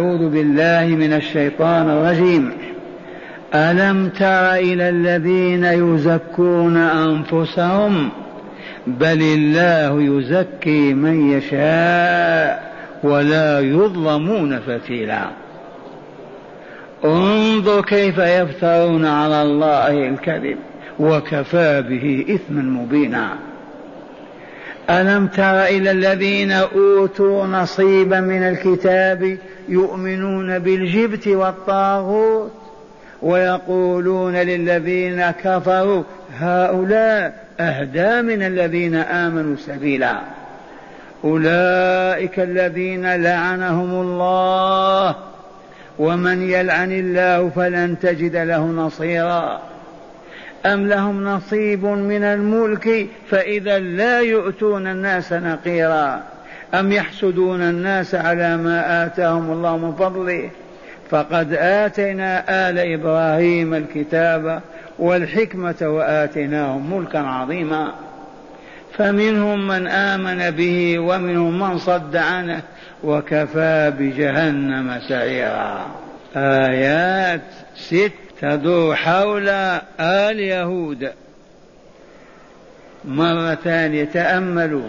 أعوذ بالله من الشيطان الرجيم. ألم تر إلى الذين يزكون أنفسهم؟ بل الله يزكي من يشاء ولا يظلمون فتيلا. انظر كيف يفترون على الله الكذب وكفى به إثما مبينا. ألم تر إلى الذين أوتوا نصيبا من الكتاب يؤمنون بالجبت والطاغوت ويقولون للذين كفروا هؤلاء أهدى من الذين آمنوا سبيلا. أولئك الذين لعنهم الله. ومن يلعن الله فلن تجد له نصيرا. أم لهم نصيب من الملك فإذا لا يؤتون الناس نقيرا. أم يحسدون الناس على ما آتاهم الله من فضله؟ فقد آتينا آل إبراهيم الكتاب والحكمة وآتيناهم ملكا عظيما. فمنهم من آمن به ومنهم من صد عنه وكفى بجهنم سعيرا. آيات ست تدور حول آل يهود. مرة ثانية تأملوا.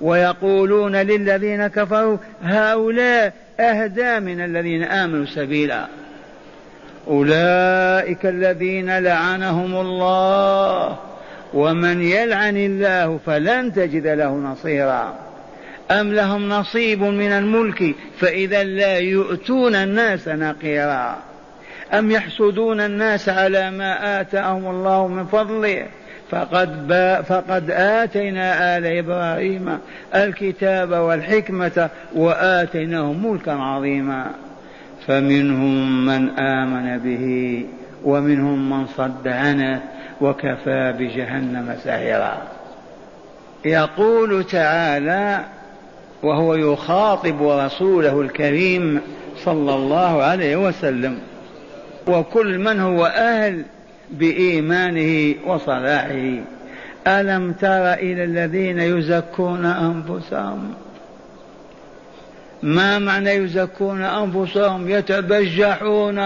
ويقولون للذين كفروا هؤلاء أهدى من الذين آمنوا سبيلا. أولئك الذين لعنهم الله ومن يلعن الله فلن تجد له نصيرا. أم لهم نصيب من الملك فإذا لا يؤتون الناس نقيرا. أم يحسدون الناس على ما آتاهم الله من فضله؟ فقد, با فقد آتينا آل إبراهيم الكتاب والحكمة وآتيناهم ملكا عظيما. فمنهم من آمن به ومنهم من صد عنه وكفى بجهنم سعيرا. يقول تعالى وهو يخاطب رسوله الكريم صلى الله عليه وسلم وكل من هو أهل بإيمانه وصلاحه. ألم تر إلى الذين يزكون أنفسهم؟ ما معنى يزكون أنفسهم؟ يتبجحون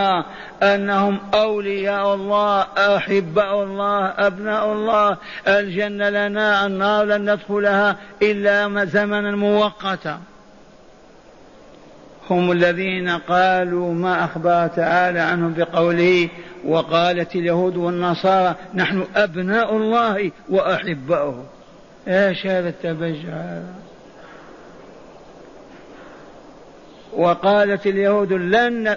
أنهم أولياء الله أحباء الله أبناء الله. الجنة لنا النار لن ندخلها إلا زمنا مؤقتا. هم الذين قالوا ما أخبر تعالى عنهم بقوله وقالت اليهود والنصارى نحن أبناء الله وأحباؤه. إيش هذا التبجح هذا وقالت اليهود لن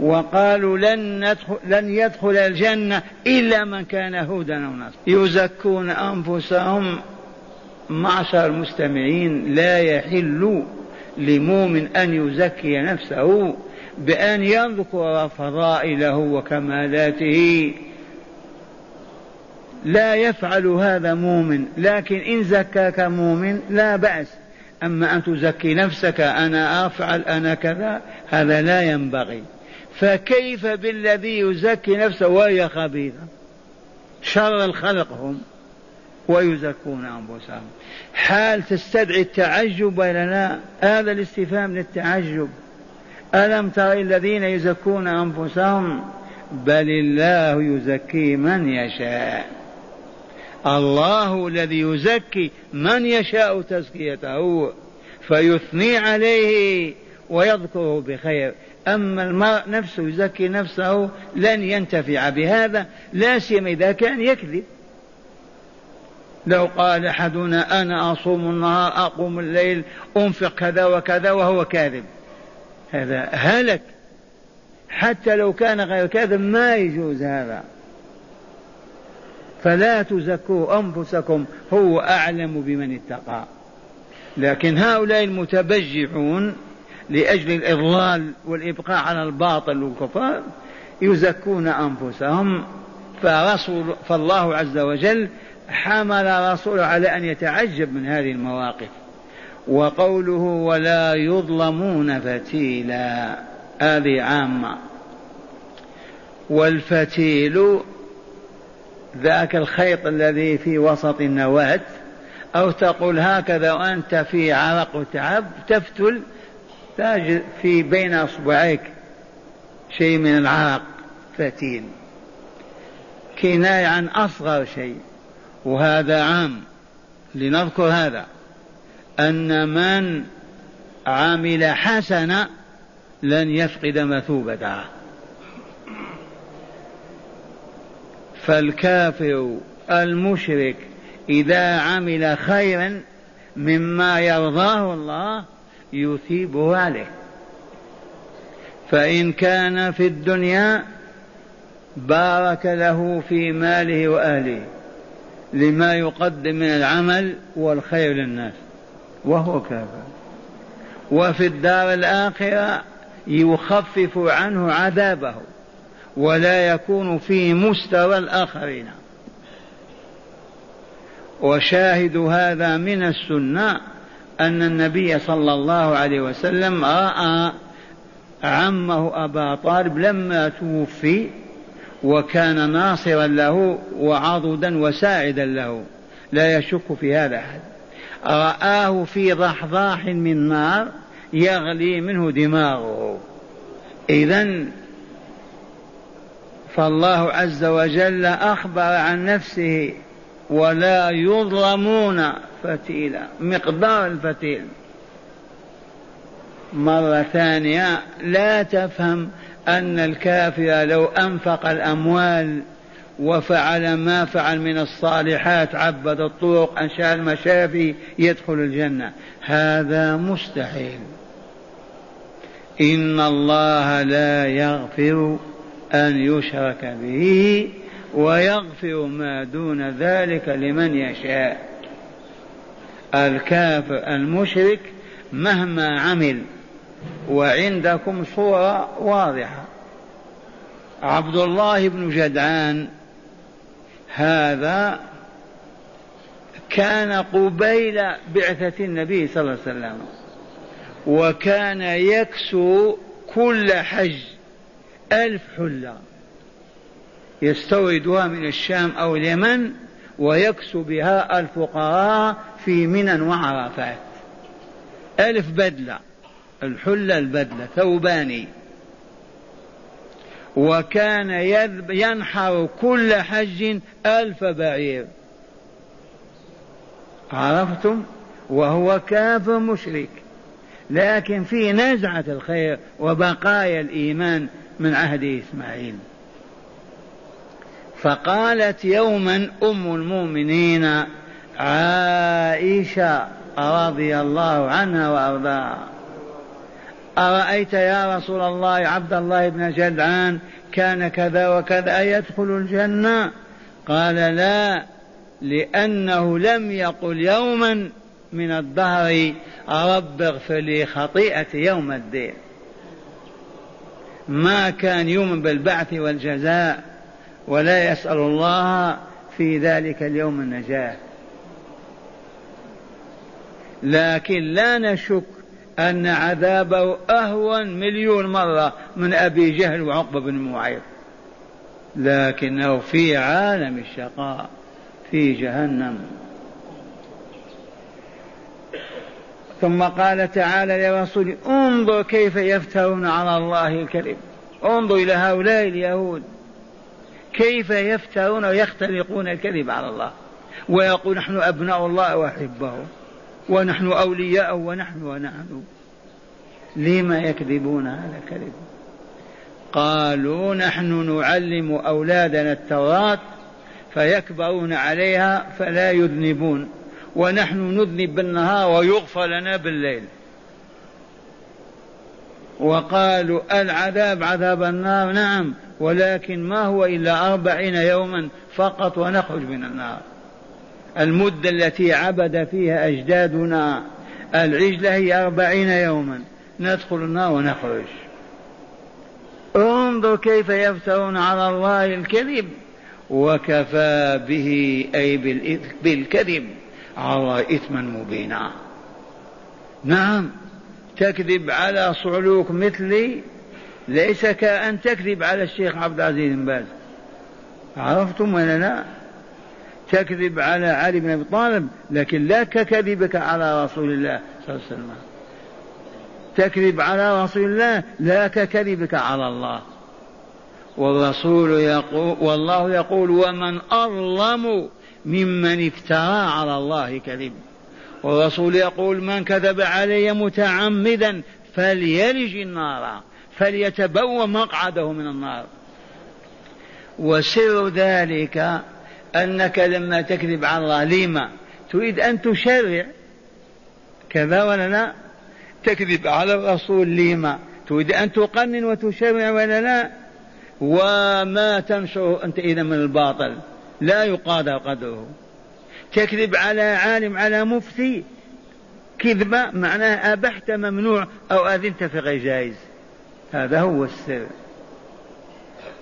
وقالوا لن ندخل لن يدخل الجنة إلا من كان هودا أو نصارى. يزكون أنفسهم. معشر المستمعين لا يحل لمؤمن أن يزكي نفسه بأن يذكر فضائله وكمالاته. لا يفعل هذا مؤمن لكن إن زكاك مؤمن لا بأس. أما أن تزكي نفسك أنا أفعل أنا كذا هذا لا ينبغي. فكيف بالذي يزكي نفسه وهي خبيثة؟ شر الخلق هم. ويزكون أنفسهم. حال تستدعي التعجب ولا لا هذا الاستفهام للتعجب. ألم تر الذين يزكون أنفسهم؟ بل الله يزكي من يشاء. الله الذي يزكي من يشاء تزكيته فيثني عليه ويذكره بخير. أما المرء نفسه يزكي نفسه لن ينتفع بهذا لا سيما إذا كان يكذب. لو قال أحدنا أنا أصوم النهار أقوم الليل أنفق كذا وكذا وهو كاذب. هذا هلك. حتى لو كان غير كاذب ما يجوز هذا. فلا تزكوا أنفسكم هو أعلم بمن اتقى. لكن هؤلاء المتبجحون لأجل الإضلال والإبقاء على الباطل والكفار يزكون أنفسهم. فرسول فالله عز وجل حمل رسوله على أن يتعجب من هذه المواقف. وقوله ولا يظلمون فتيلا هذه عامة. والفتيل ذاك الخيط الذي في وسط النواة أو تقول هكذا وأنت في عرق وتعب تفتل تجد في بين أصبعيك شيء من العرق فتيل. كناية عن أصغر شيء. وهذا عام. لنذكر هذا. أن من عمل حسنة لن يفقد مثوبتها فالكافر المشرك إذا عمل خيرا مما يرضاه الله يثيبه عليه. فإن كان في الدنيا بارك له في ماله وأهله. لما يقدم من العمل والخير للناس وهو كافر. وفي الدار الآخرة يخفف عنه عذابه ولا يكون في مستوى الآخرين. وشاهد هذا من السنة أن النبي صلى الله عليه وسلم رأى عمه أبا طالب لما توفي وكان ناصرا له وعضدا وساعدا له. لا يشك في هذا أحد. رآه في ضحضاح من نار يغلي منه دماغه. إذا فالله عز وجل أخبر عن نفسه ولا يظلمون فتيلا مقدار الفتيل. مرة ثانية لا تفهم أن الكافر لو أنفق الأموال وفعل ما فعل من الصالحات عبد الطرق أنشأ المشافي يدخل الجنة. هذا مستحيل. إن الله لا يغفر أن يشرك به ويغفر ما دون ذلك لمن يشاء. الكافر المشرك مهما عمل وعندكم صورة واضحة. عبد الله بن جدعان هذا كان قبيل بعثة النبي صلى الله عليه وسلم وكان يكسو كل حج ألف حلة يستوردها من الشام أو اليمن ويكسو بها الفقراء في منى وعرفات. ألف بدلة. الحلة البدلة ثوباني. وكان ينحر كل حج ألف بعير. عرفتم؟ وهو كافر مشرك. لكن في نزعة الخير وبقايا الإيمان من عهد إسماعيل. فقالت يوما أم المؤمنين عائشة رضي الله عنها وأرضاها أرأيت يا رسول الله عبد الله بن جدعان كان كذا وكذا يدخل الجنة؟ قال لا لأنه لم يقل يوما من الدهر رب اغفر لي خطيئتي يوم الدين. ما كان يؤمن بالبعث والجزاء ولا يسأل الله في ذلك اليوم النجاة. لكن لا نشك أن عذابه أهون مليون مرة من أبي جهل وعقبة بن معيط. لكنه في عالم الشقاء في جهنم. ثم قال تعالى لرسوله انظر كيف يفترون على الله الكذب. انظر إلى هؤلاء اليهود. كيف يفترون ويختلقون الكذب على الله. ويقول نحن أبناء الله وأحبه. ونحن أولياء ونحن ونحن. لما يكذبون هذا الكذب؟ قالوا نحن نعلم أولادنا التوراة فيكبرون عليها فلا يذنبون. ونحن نذنب بالنهار ويغفر لنا بالليل. وقالوا العذاب عذاب النار نعم ولكن ما هو إلا أربعين يوما فقط ونخرج من النار. المدة التي عبد فيها أجدادنا العجلة هي أربعين يوما. ندخل النار ونخرج. انظر كيف يفترون على الله الكذب. وكفى به أي بالكذب. على إثما مبينا. نعم تكذب على صعلوك مثلي. ليس كأن تكذب على الشيخ عبد العزيز بن باز. عرفتم ولا لا؟ تكذب على علي بن أبي طالب لكن لا ككذبك على رسول الله صلى الله عليه وسلم. تكذب على رسول الله لا ككذبك على الله. والرسول يقول والله يقول ومن أظلم ممن افترى على الله كذب. والرسول يقول من كذب علي متعمدا فليلج النار فليتبوى مقعده من النار. وسر ذلك أنك لما تكذب على الله لما تريد أن تشرع. كذا ولا لا؟ تكذب على الرسول لما تريد أن تقنن وتشرع ولا لا؟ وما تنشر أنت إذا من الباطل. لا يقادر قدره. تكذب على عالم على مفتي. كذبة معناه أبحت ممنوع أو أذنت في غير جائز. هذا هو السر.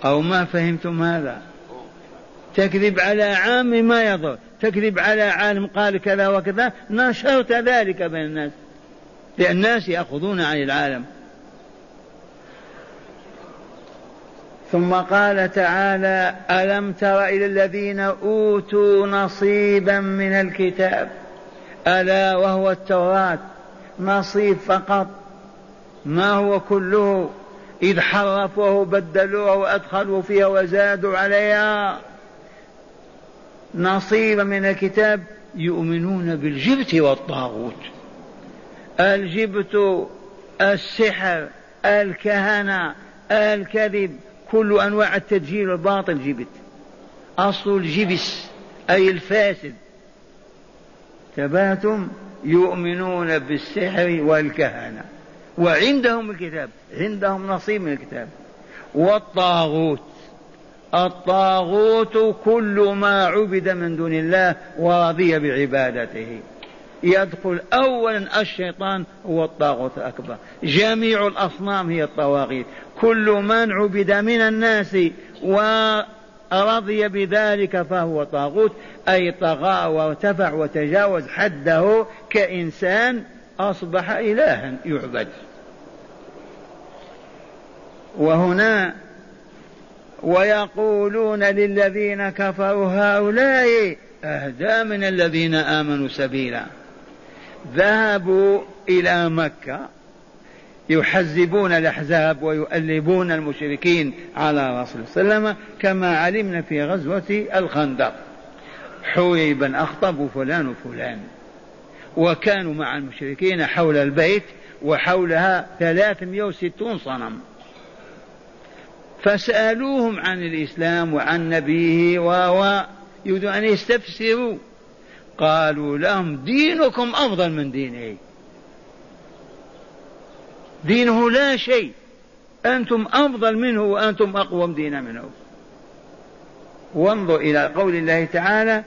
أو ما فهمتم هذا؟ تكذب على عام ما يضر تكذب على عالم قال كذا وكذا نشرت ذلك بين الناس. لأن الناس يأخذون عن العالم. ثم قال تعالى ألم تر إلى الذين أوتوا نصيبا من الكتاب؟ ألا وهو التوراة. نصيب فقط. ما هو كله؟ إذ حرفوه بدلوه وأدخلوا فيها وزادوا عليها. نصيبا من الكتاب يؤمنون بالجبت والطاغوت. الجبت السحر الكهنة الكذب كل أنواع التدجيل الباطل جبت. أصل الجبس أي الفاسد. تباتم يؤمنون بالسحر والكهنة وعندهم الكتاب عندهم نصيب من الكتاب. والطاغوت. الطاغوت كل ما عبد من دون الله ورضي بعبادته. يدخل اولا الشيطان هو الطاغوت الأكبر. جميع الأصنام هي الطواغيت. كل من عبد من الناس ورضي بذلك فهو طاغوت. أي طغى وارتفع وتجاوز حده كإنسان أصبح الها يعبد. وهنا ويقولون للذين كفروا هؤلاء أهدى من الذين آمنوا سبيلا. ذهبوا إلى مكة يحزبون الأحزاب ويؤلبون المشركين على رسول الله صلى الله عليه وسلم كما علمنا في غزوة الخندق. حوي بن أخطب وفلان وفلان وكانوا مع المشركين حول البيت وحولها 360 صنم. فسألوهم عن الإسلام وعن نبيه و يريدون أن يستفسروا. قالوا لهم دينكم أفضل من دينه. دينه لا شيء. أنتم أفضل منه وأنتم أقوم دينا منه. وانظر إلى قول الله تعالى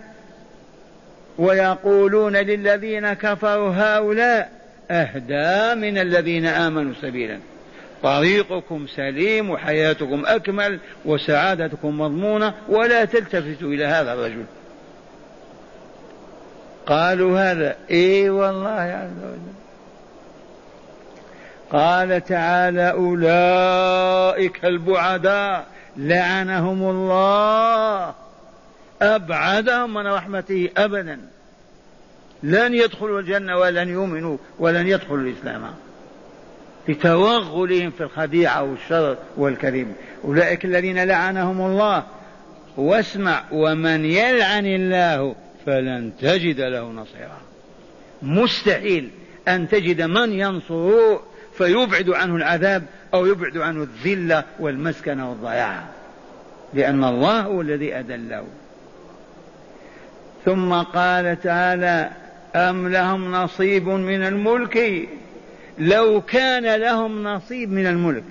ويقولون للذين كفروا هؤلاء أهدى من الذين آمنوا سبيلا. طريقكم سليم وحياتكم أكمل وسعادتكم مضمونة ولا تلتفتوا إلى هذا الرجل. قالوا هذا إي والله عز وجل. قال تعالى أولئك البعداء لعنهم الله. أبعدهم من رحمته ابدا. لن يدخلوا الجنة ولن يؤمنوا ولن يدخلوا الإسلام. لتوغلهم في الخديعة والشر والكذب. أولئك الذين لعنهم الله. واسمع ومن يلعن الله فلن تجد له نصيرا. مستحيل أن تجد من ينصره فيبعد عنه العذاب أو يبعد عنه الذلة والمسكنة والضياع. لأن الله هو الذي أدله ثم قال تعالى أم لهم نصيب من الملك؟ لو كان لهم نصيب من الملك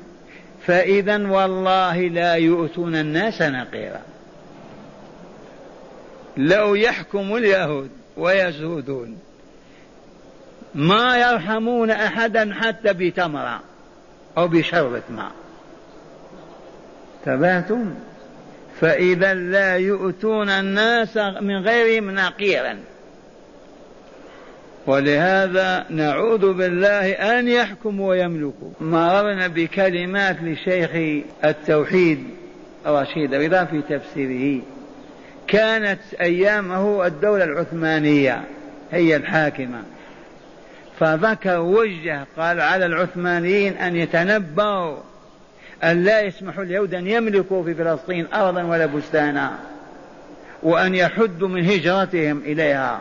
فإذا والله لا يؤتون الناس نقيرا. لو يحكم اليهود ويزهدون ما يرحمون أحدا حتى بتمرة أو بشربة ماء. تبهتم؟ فإذا لا يؤتون الناس من غيرهم نقيرا. ولهذا نعوذ بالله أن يحكموا ويملكوا مررنا بكلمات لشيخ التوحيد رشيد رضا في تفسيره. كانت أيامه الدولة العثمانية هي الحاكمة. فذكر وجه قال على العثمانيين أن يتنبأوا أن لا يسمحوا اليهود أن يملكوا في فلسطين أرضا ولا بستانا وأن يحدوا من هجرتهم إليها.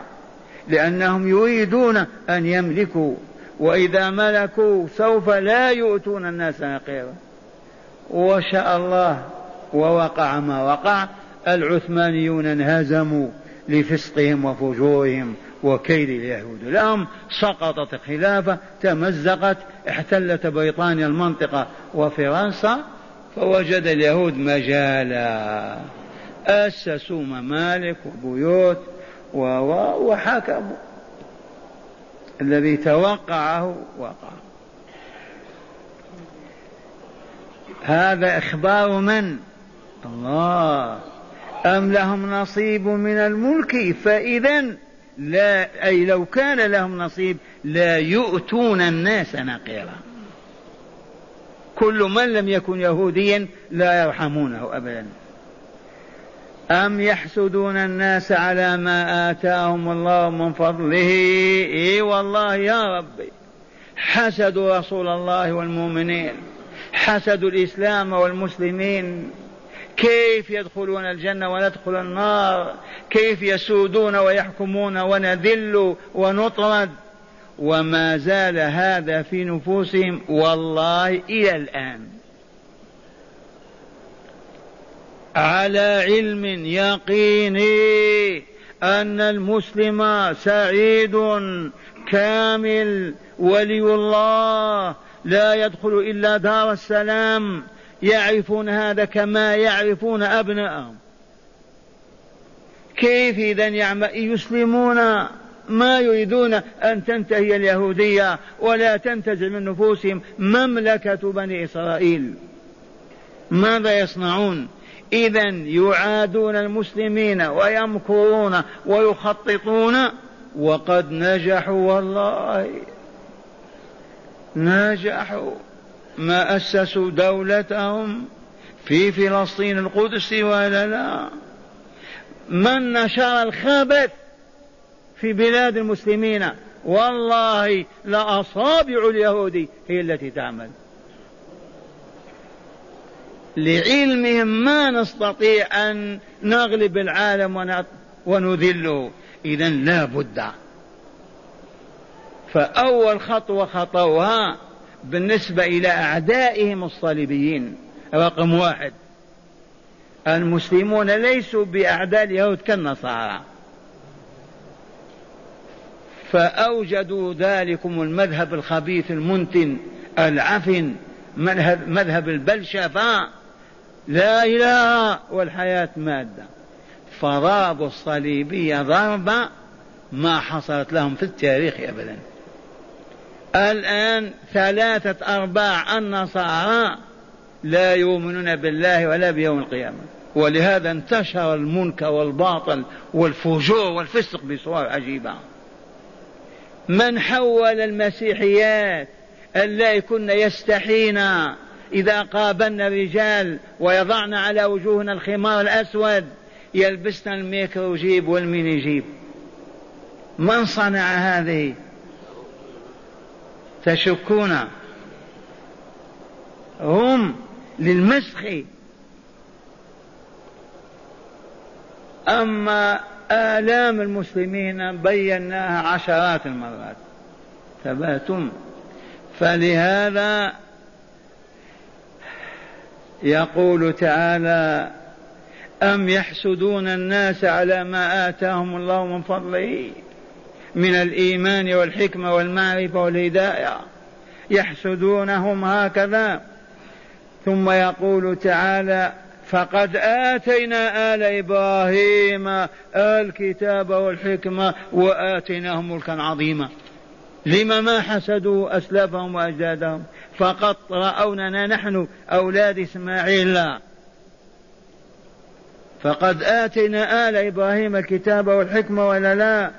لأنهم يريدون أن يملكوا. وإذا ملكوا سوف لا يؤتون الناس نقيرا. وشاء الله ووقع ما وقع العثمانيون انهزموا لفسقهم وفجورهم وكيد اليهود. لهم سقطت الخلافة تمزقت احتلت بريطانيا المنطقة وفرنسا فوجد اليهود مجالا. أسسوا ممالك وبيوت وحكموا الذي توقعه وقع. هذا إخبار من؟ الله. أم لهم نصيب من الملك؟ فإذا لا أي لو كان لهم نصيب لا يؤتون الناس نقيرا. كل من لم يكن يهوديا لا يرحمونه أبدا. أم يحسدون الناس على ما آتاهم الله من فضله؟ إي والله يا ربي. حسدوا رسول الله والمؤمنين. حسدوا الإسلام والمسلمين. كيف يدخلون الجنة وندخل النار؟ كيف يسودون ويحكمون ونذل ونطرد؟ وما زال هذا في نفوسهم والله إلى الآن. على علم يقيني أن المسلم سعيد كامل ولي الله لا يدخل إلا دار السلام يعرفون هذا كما يعرفون أبناءهم. كيف إذا يسلمون؟ ما يريدون أن تنتهي اليهودية ولا تنتزع من نفوسهم مملكة بني إسرائيل. ماذا يصنعون؟ إذا يعادون المسلمين ويمكرون ويخططون. وقد نجحوا والله. نجحوا. ما أسسوا دولتهم في فلسطين القدس ولا لا. من نشر الخبث في بلاد المسلمين والله لأصابع اليهود هي التي تعمل. لعلمهم ما نستطيع أن نغلب العالم ونذله إذا لا بد. فأول خطوة خطوها بالنسبة إلى أعدائهم الصليبيين. رقم واحد. المسلمون ليسوا بأعداء اليهود كالنصارى. فأوجدوا ذلكم المذهب الخبيث المنتن العفن مذهب, مذهب البلشفة لا إله والحياة مادة. فضربوا الصليبية ضربة ما حصلت لهم في التاريخ أبدا. الآن ثلاثة أرباع النصارى لا يؤمنون بالله ولا بيوم القيامة. ولهذا انتشر المنكر والباطل والفجور والفسق بصور عجيبة. من حول المسيحيات اللائي كن يستحين إذا قابلن الرجال ويضعن على وجوهنا الخمار الأسود يلبسن الميكروجيب والمينيجيب. من صنع هذه؟ تشكون. هم للمسخ. أما آلام المسلمين بيناها عشرات المرات. ثباتم فلهذا يقول تعالى أم يحسدون الناس على ما آتاهم الله من فضله من الإيمان والحكمة والمعرفة والهداية؟ يحسدونهم هكذا. ثم يقول تعالى فقد آتينا آل إبراهيم الكتاب والحكمة وآتيناهم ملكا عظيما. لم ما حسدوا أسلافهم وأجدادهم؟ فقط رأوننا نحن أولاد إسماعيل فقد آتينا آل إبراهيم الكتاب والحكمة ولا لا.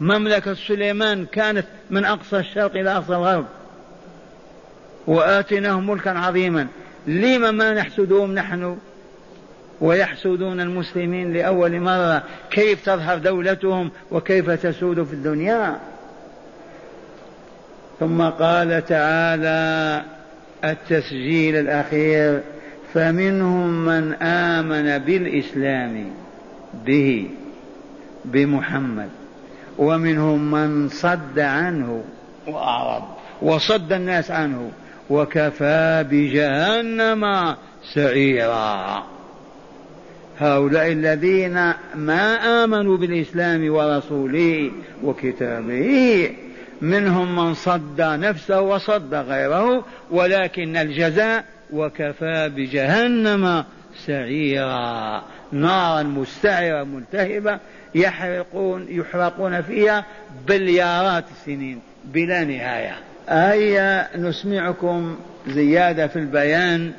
مملكة سليمان كانت من أقصى الشرق إلى أقصى الغرب. وآتيناهم ملكا عظيما. لم ما نحسدهم نحن ويحسدون المسلمين لأول مرة؟ كيف تظهر دولتهم وكيف تسود في الدنيا؟ ثم قال تعالى التسجيل الأخير فمنهم من آمن بالإسلام به بمحمد ومنهم من صد عنه وأعرض وصد الناس عنه وكفى بجهنم سعيرا. هؤلاء الذين ما آمنوا بالإسلام ورسوله وكتابه منهم من صد نفسه وصد غيره ولكن الجزاء وكفى بجهنم سعيرا. نارا مستعرة ملتهبة يحرقون يحرقون فيها بليارات السنين بلا نهاية. هيا نسمعكم زيادة في البيان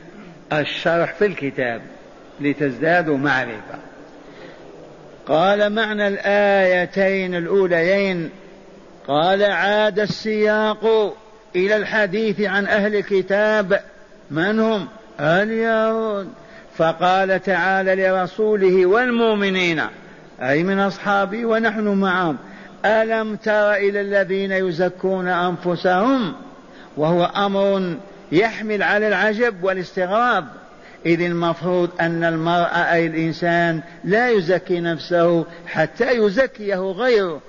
الشرح في الكتاب لتزدادوا معرفة. قال معنى الآيتين الأوليين قال عاد السياق إلى الحديث عن أهل الكتاب من هم؟ اليهود. فقال تعالى لرسوله والمؤمنين أي من أصحابه ونحن معهم ألم تر إلى الذين يزكون أنفسهم؟ وهو أمر يحمل على العجب والاستغراب إذ المفروض أن المرء أي الإنسان لا يزكي نفسه حتى يزكيه غيره.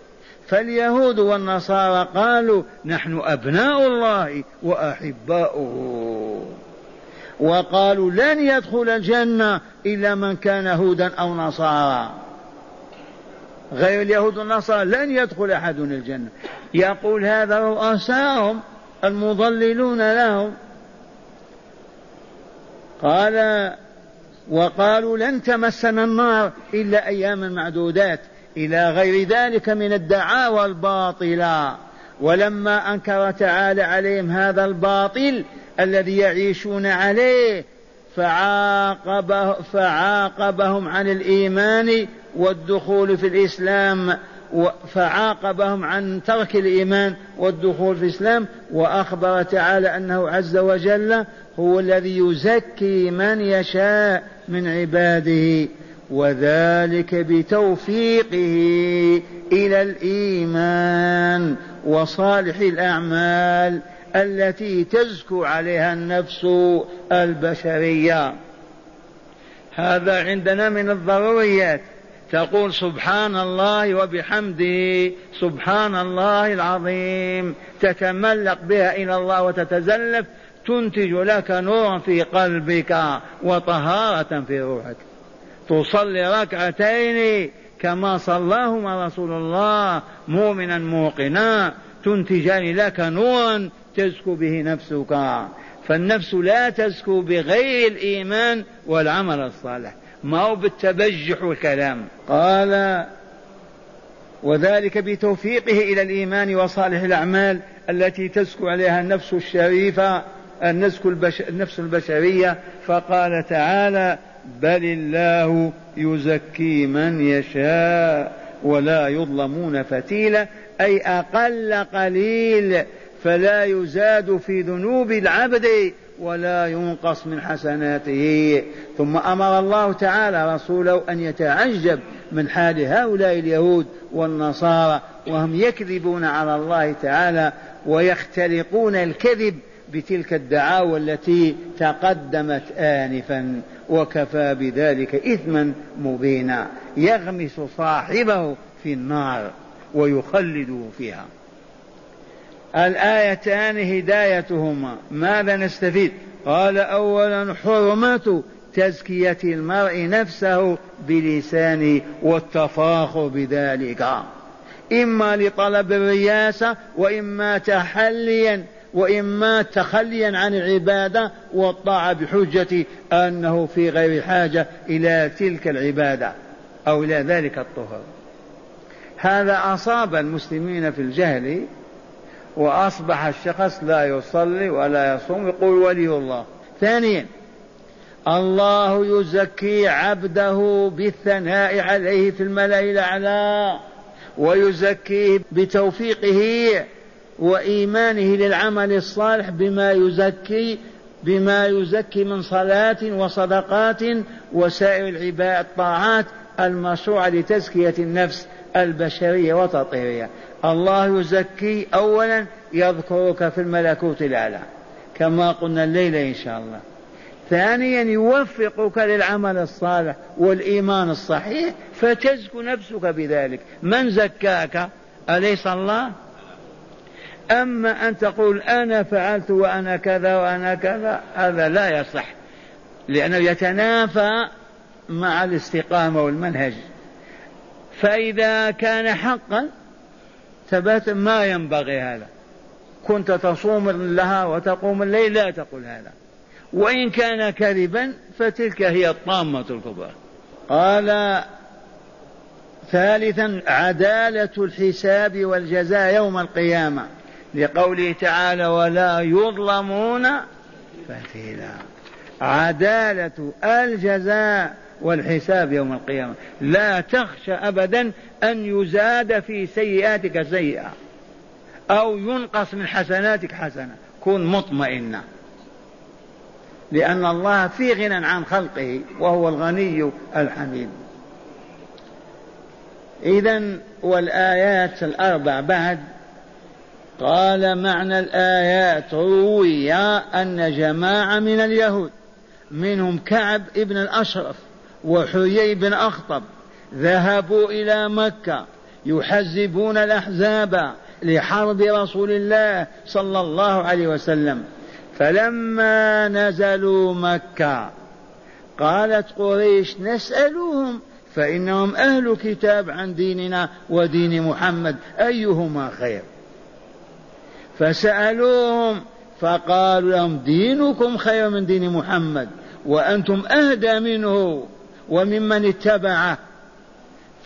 فاليهود والنصارى قالوا نحن أبناء الله وأحباؤه. وقالوا لن يدخل الجنة إلا من كان هودا أو نصارى. غير اليهود والنصارى لن يدخل أحد الجنة. يقول هذا رؤساهم المضللون لهم. قال وقالوا لن تمسنا النار إلا أياما معدودات. إلى غير ذلك من الدعاوى الباطلة. ولما أنكر تعالى عليهم هذا الباطل الذي يعيشون عليه فعاقبه فعاقبهم عن الإيمان والدخول في الإسلام فعاقبهم عن ترك الإيمان والدخول في الإسلام وأخبر تعالى أنه عز وجل هو الذي يزكي من يشاء من عباده. وذلك بتوفيقه إلى الإيمان وصالح الأعمال التي تزكو عليها النفس البشرية. هذا عندنا من الضروريات. تقول سبحان الله وبحمده سبحان الله العظيم. تتملق بها إلى الله وتتزلف تنتج لك نورا في قلبك وطهارة في روحك. تصلي ركعتين كما صلاهما رسول الله مؤمنا موقنا تنتجان لك نورا تزكو به نفسك. فالنفس لا تزكو بغير الإيمان والعمل الصالح. ما هو بالتبجح والكلام. قال وذلك بتوفيقه إلى الإيمان وصالح الأعمال التي تزكو عليها النفس الشريفة النفس البشرية. فقال تعالى بل الله يزكي من يشاء ولا يظلمون فتيلا أي أقل قليل فلا يزاد في ذنوب العبد ولا ينقص من حسناته. ثم أمر الله تعالى رسوله أن يتعجب من حال هؤلاء اليهود والنصارى وهم يكذبون على الله تعالى ويختلقون الكذب بتلك الدعاوى التي تقدمت آنفا. وكفى بذلك إثما مبينا يغمس صاحبه في النار ويخلده فيها. الآيتان هدايتهما ماذا نستفيد؟ قال أولا حرمة تزكية المرء نفسه بلسانه والتفاخر بذلك إما لطلب الرياسة وإما تحليا وإما تخليا عن العبادة والطاعة بحجة أنه في غير حاجة إلى تلك العبادة أو إلى ذلك الطهر. هذا أصاب المسلمين في الجهل وأصبح الشخص لا يصلي ولا يصوم يقول ولي الله. ثانيا الله يزكي عبده بالثناء عليه في الملأ الأعلى ويزكيه بتوفيقه وإيمانه للعمل الصالح بما يزكي بما يزكي من صلاة وصدقات وسائر العباد الطاعات المشروعة لتزكية النفس البشرية وتطهيرها. الله يزكي أولا يذكرك في الملكوت الأعلى كما قلنا الليلة إن شاء الله. ثانيا يوفقك للعمل الصالح والإيمان الصحيح فتزكو نفسك بذلك. من زكاك؟ أليس الله؟ أما أن تقول أنا فعلت وأنا كذا وأنا كذا هذا لا يصح لأنه يتنافى مع الاستقامة والمنهج. فإذا كان حقا ثبت ما ينبغي هذا. كنت تصوم لها وتقوم الليل لا تقول هذا. وإن كان كذبا فتلك هي الطامة الكبرى. قال ثالثا عدالة الحساب والجزاء يوم القيامة. لقوله تعالى ولا يظلمون فتيلا. عدالة الجزاء والحساب يوم القيامة. لا تخشى أبدا أن يزاد في سيئاتك سيئة أو ينقص من حسناتك حسنة كن مطمئنة لأن الله في غنى عن خلقه وهو الغني الحميد. إذا والآيات الأربع بعد قال معنى الآيات روي أن جماعة من اليهود منهم كعب ابن الأشرف وحيي بن أخطب ذهبوا إلى مكة يحزبون الأحزاب لحرب رسول الله صلى الله عليه وسلم. فلما نزلوا مكة قالت قريش نسألهم فإنهم أهل كتاب عن ديننا ودين محمد أيهما خير؟ فسألوهم فقالوا لهم دينكم خير من دين محمد وأنتم أهدى منه وممن اتبعه.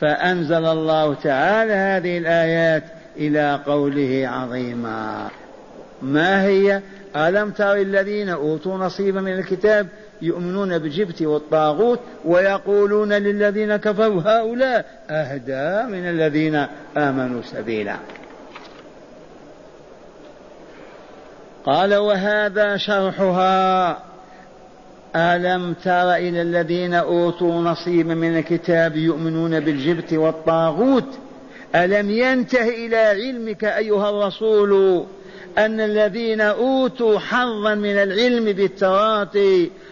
فأنزل الله تعالى هذه الآيات إلى قوله عظيما. ما هي؟ ألم تر الذين أوتوا نصيبا من الكتاب يؤمنون بالجبت والطاغوت ويقولون للذين كفروا هؤلاء أهدى من الذين آمنوا سبيلا. قال وهذا شرحها. ألم تر إلى الذين أوتوا نصيبا من الكتاب يؤمنون بالجبت والطاغوت؟ ألم ينته إلى علمك أيها الرسول أن الذين أوتوا حظا من العلم بالتراث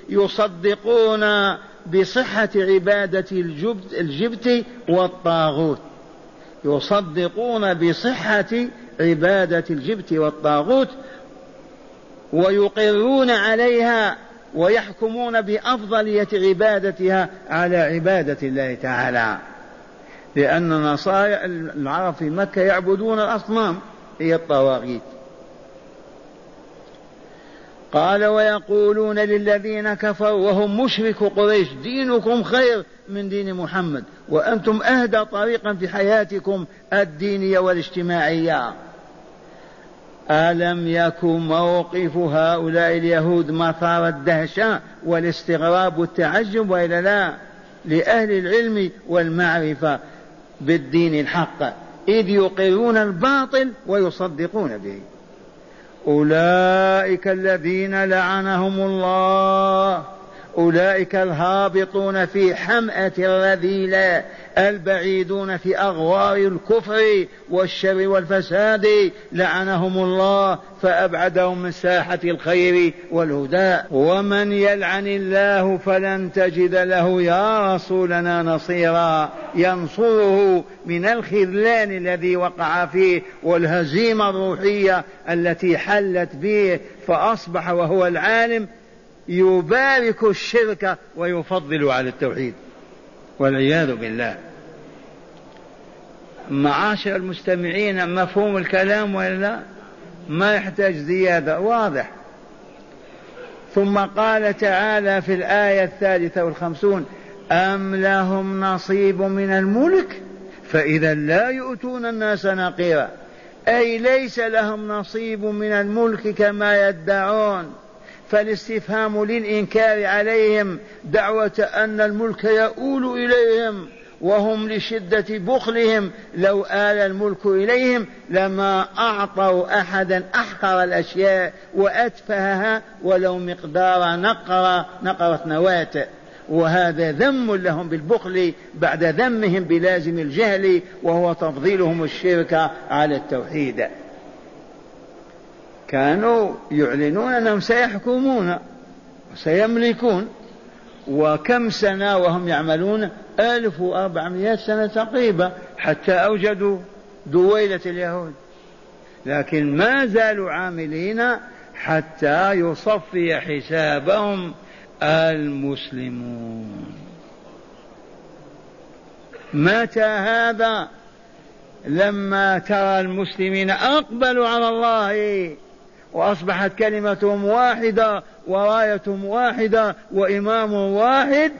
يصدقون بصحة عبادة الجبت, الجبت والطاغوت؟ يصدقون بصحة عبادة الجبت والطاغوت. ويقرون عليها ويحكمون بأفضلية عبادتها على عبادة الله تعالى. لأن النصارى العرب في مكة يعبدون الأصنام هي الطواغيت. قال ويقولون للذين كفروا وهم مشرك قريش دينكم خير من دين محمد وأنتم أهدى طريقا في حياتكم الدينية والاجتماعية. ألم يكن موقف هؤلاء اليهود مثار الدهشة والاستغراب والتعجب وإلا لا لأهل العلم والمعرفة بالدين الحق إذ يقرون الباطل ويصدقون به. أولئك الذين لعنهم الله أولئك الهابطون في حمأة الرذيلة البعيدون في أغوار الكفر والشر والفساد لعنهم الله فأبعدهم من ساحة الخير والهدى. ومن يلعن الله فلن تجد له يا رسولنا نصيرا. ينصره من الخذلان الذي وقع فيه والهزيمة الروحية التي حلت به فأصبح وهو العالم يبارك الشرك ويفضل على التوحيد. والعياذ بالله. معاشر المستمعين مفهوم الكلام ولا؟ ما يحتاج زيادة واضح. ثم قال تعالى في الآية الثالثة والخمسون أم لهم نصيب من الملك فإذا لا يؤتون الناس نقيرا. أي ليس لهم نصيب من الملك كما يدعون. فالاستفهام للإنكار عليهم دعوة أن الملك يؤول إليهم وهم لشدة بخلهم لو آل الملك إليهم لما أعطوا أحدا أحقر الأشياء وأتفهها ولو مقدار نقرة نقرة نواة. وهذا ذم لهم بالبخل بعد ذمهم بلازم الجهل وهو تفضيلهم الشرك على التوحيد. كانوا يعلنون أنهم سيحكمون وسيملكون وكم سنة وهم يعملون؟ ألف وأربعمائة سنة تقريبا حتى أوجدوا دويلة اليهود. لكن ما زالوا عاملين حتى يصفي حسابهم المسلمون. متى هذا؟ لما ترى المسلمين أقبلوا على الله وأصبحت كلمتهم واحدة ورايتهم واحدة وإمام واحد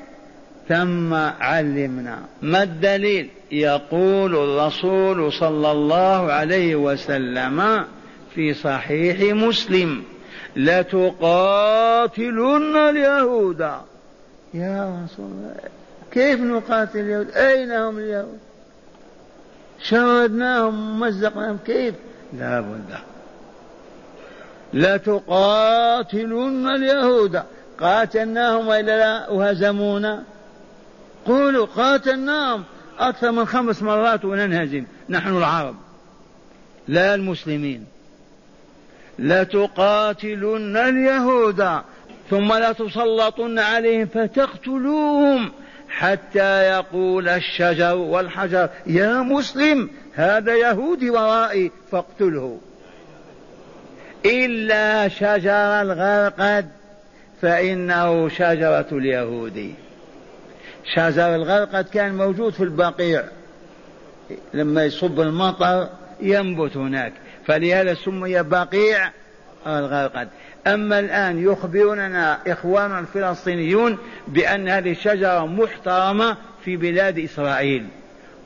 ثم علمنا. ما الدليل؟ يقول الرسول صلى الله عليه وسلم في صحيح مسلم لتقاتلن اليهود. يا رسول الله كيف نقاتل اليهود؟ أين هم اليهود؟ شردناهم مزقناهم كيف؟ لا بد. لتقاتلن اليهود. قاتلناهم وإلا لا وهزمونا قولوا قاتلناهم أكثر من خمس مرات وننهزم. نحن العرب. لا المسلمين. لتقاتلن اليهود. ثم لتسلطن عليهم فتقتلوهم حتى يقول الشجر والحجر يا مسلم هذا يهودي ورائي فاقتله. إلا شجر الغرقد فإنه شجرة اليهود. شجر الغرقد كان موجود في البقيع. لما يصب المطر ينبت هناك فلهذا سمي بقيع الغرقد. أما الآن يخبرنا إخواننا الفلسطينيون بأن هذه الشجرة محترمة في بلاد إسرائيل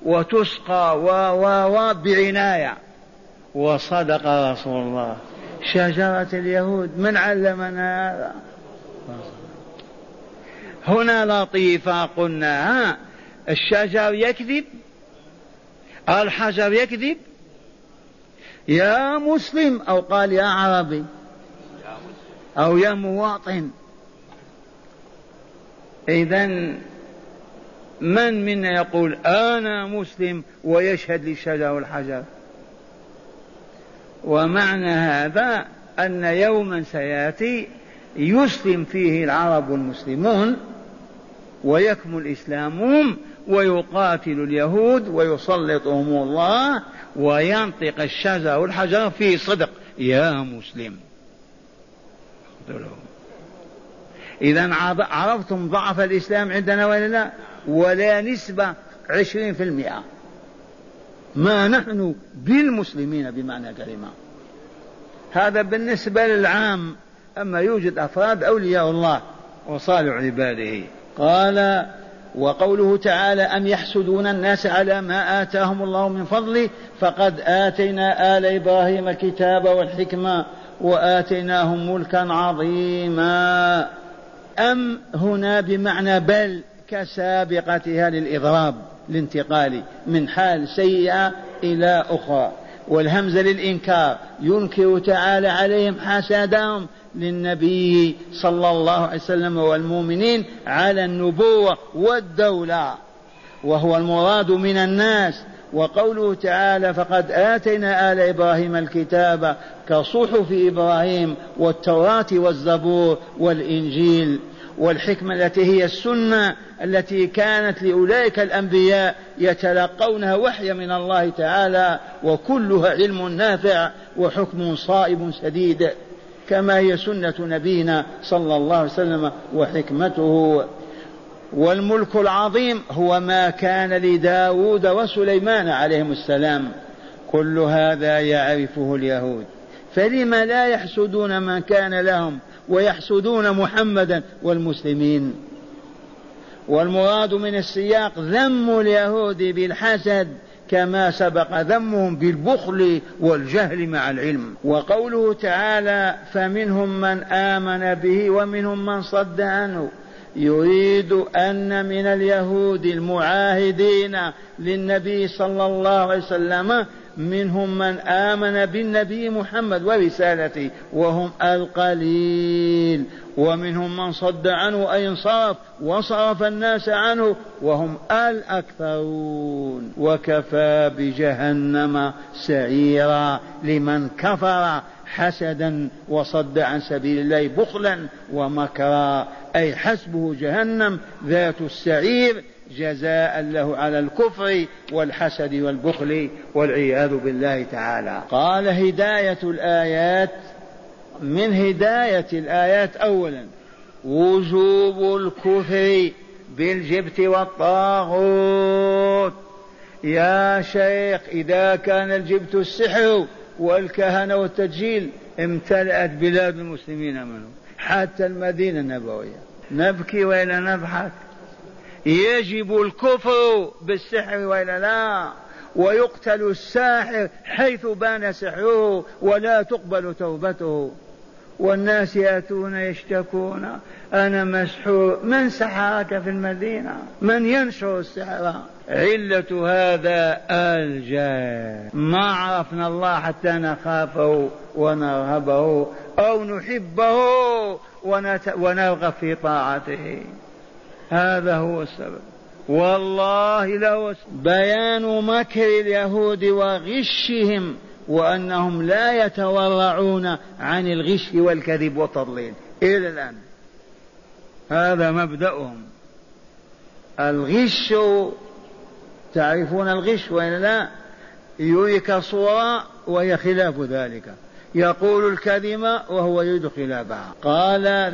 وتسقى و و و بعناية. وصدق رسول الله. شجرة اليهود من علمنا هذا؟ هنا لطيفة قلنا الشجر يكذب؟ الحجر يكذب؟ يا مسلم أو قال يا عربي أو يا مواطن. إذا من منا يقول أنا مسلم ويشهد للشجر والحجر؟ ومعنى هذا أن يوما سيأتي يسلم فيه العرب والمسلمون ويكمل إسلامهم ويقاتل اليهود ويسلطهم الله وينطق الشجر والحجر في صدق. يا مسلم. إذا عرفتم ضعف الإسلام عندنا ولا لا؟ ولا نسبة عشرين في المئة. ما نحن بالمسلمين بمعنى كلمة. هذا بالنسبة للعام أما يوجد أفراد أولياء الله وصالح عباده. قال وقوله تعالى أم يحسدون الناس على ما آتاهم الله من فضله فقد آتينا آل إبراهيم الكتاب والحكمة وآتيناهم ملكا عظيما. أم هنا بمعنى بل كسابقتها للإضراب الانتقال من حال سيئة إلى أخرى. والهمزة للإنكار ينكر تعالى عليهم حسدهم للنبي صلى الله عليه وسلم والمؤمنين على النبوة والدولة. وهو المراد من الناس. وقوله تعالى فقد آتينا آل إبراهيم الكتاب كصحف إبراهيم والتوراة والزبور والإنجيل والحكمة التي هي السنة التي كانت لأولئك الأنبياء يتلقونها وحي من الله تعالى وكلها علم نافع وحكم صائب سديد كما هي سنة نبينا صلى الله عليه وسلم وحكمته. والملك العظيم هو ما كان لداود وسليمان عليهم السلام. كل هذا يعرفه اليهود. فلم لا يحسدون من كان لهم ويحسدون محمدا والمسلمين. والمراد من السياق ذم اليهود بالحسد كما سبق ذمهم بالبخل والجهل مع العلم. وقوله تعالى فمنهم من آمن به ومنهم من صد عنه يريد أن من اليهود المعاهدين للنبي صلى الله عليه وسلم منهم من آمن بالنبي محمد ورسالته وهم القليل. ومنهم من صد عنه أي انصرف وصرف الناس عنه وهم الأكثرون. وكفى بجهنم سعيرا لمن كفر حسدا وصد عن سبيل الله بخلا ومكرا. أي حسبه جهنم ذات السعير جزاء له على الكفر والحسد والبخل والعياذ بالله تعالى. قال هداية الآيات من هداية الآيات أولا وجوب الكفر بالجبت والطاغوت. يا شيخ إذا كان الجبت السحر والكهنة والتجيل امتلأت بلاد المسلمين منه. حتى المدينة النبوية. نبكي وإلا نضحك. يجب الكفر بالسحر وإلا لا. ويقتل الساحر حيث بان سحره ولا تقبل توبته. والناس يأتون يشتكون. أنا مسحور. من سحرك في المدينة؟ من ينشر السحر؟ علة هذا الجاه. ما عرفنا الله حتى نخافه ونرهبه أو نحبه ونرغب في طاعته. هذا هو السبب. والله له بيان مكر اليهود وغشهم وأنهم لا يتورعون عن الغش والكذب والتضليل. إلى الآن. هذا مبدأهم. الغش تعرفون الغش وإلا لا؟ يريك صورة وهي خلاف ذلك. يقول الكلمة وهو يريد خلافها. قال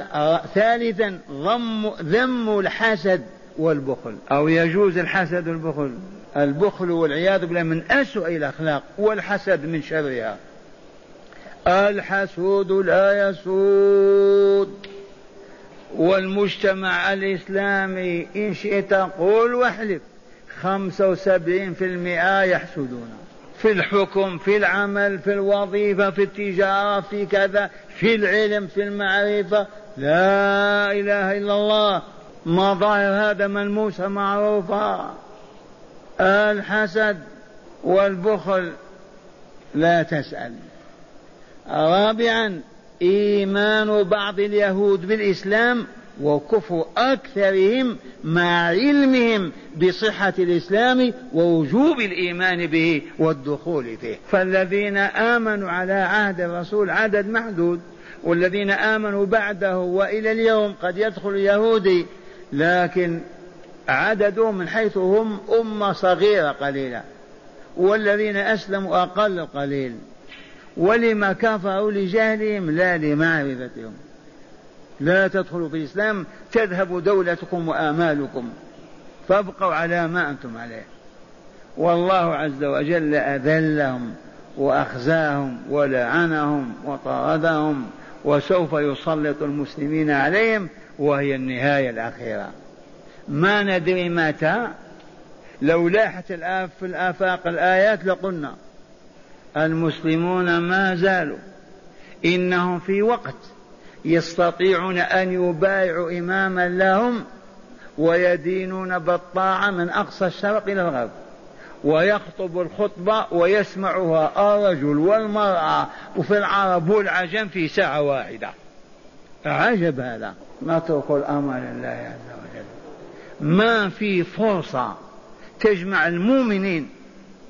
ثالثا ضم ذم الحسد والبخل. أو يجوز الحسد والبخل. البخل والعياذ بالله من أسوأ الأخلاق والحسد من شرها. الحسود لا يسود. والمجتمع الإسلامي إن شئت قول واحلف. خمسة وسبعين في المئة يحسدون. في الحكم في العمل في الوظيفة في التجارة في كذا في العلم في المعرفة. لا إله إلا الله. مظاهر هذا ملموسة معروفة الحسد والبخل لا تسأل. رابعا إيمان بعض اليهود بالإسلام وكفر أكثرهم مع علمهم بصحة الإسلام ووجوب الإيمان به والدخول فيه. فالذين آمنوا على عهد الرسول عدد محدود. والذين آمنوا بعده وإلى اليوم قد يدخل يهودي لكن عددهم من حيث هم أمة صغيرة قليلة. والذين أسلموا أقل قليل. ولما كفروا لجهلهم لا لمعرفتهم. لا تدخلوا في الإسلام تذهب دولتكم وآمالكم. فابقوا على ما أنتم عليه. والله عز وجل أذلهم وأخزاهم ولعنهم وطردهم وسوف يسلط المسلمين عليهم وهي النهاية الأخيرة. ما ندري متى لو لاحت الآف في الآفاق الآيات لقلنا المسلمون ما زالوا. إنهم في وقت يستطيعون أن يبايعوا إماما لهم ويدينون بالطاعة من أقصى الشرق إلى الغرب. ويخطب الخطبة ويسمعها الرجل والمرأة وفي العرب والعجم في ساعة واحدة. عجب هذا. نترك الأمر لله عز وجل. ما في فرصة تجمع المؤمنين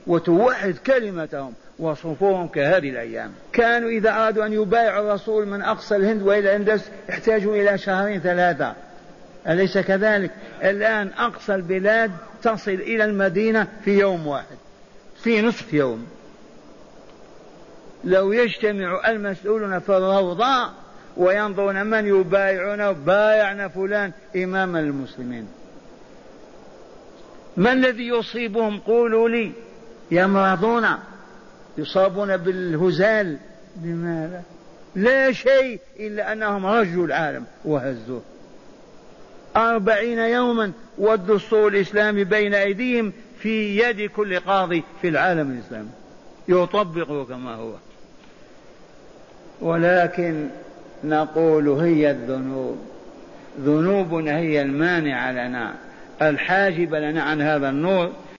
وتوحد كلمتهم وصفوهم كهذه الأيام. كانوا إذا أرادوا أن يبايعوا الرسول من أقصى الهند وإلى الأندلس احتاجوا إلى شهرين ثلاثة. أليس كذلك؟ الآن أقصى البلاد تصل إلى المدينة في يوم واحد في نصف يوم. لو يجتمع المسؤولون في الروضة وينظرون من يبايعون بايعنا فلان إمام المسلمين. ما الذي يصيبهم؟ قولوا لي. يمرضون. يصابون بالهزال لماذا لا شيء إلا أنهم رجوا العالم وهزوه. أربعين يوما والدستور الإسلامي بين أيديهم في يد كل قاضي في العالم الإسلامي. يطبقه كما هو. ولكن نقول هي الذنوب. ذنوبنا هي المانعة لنا. الحاجب لنا عن هذا النور.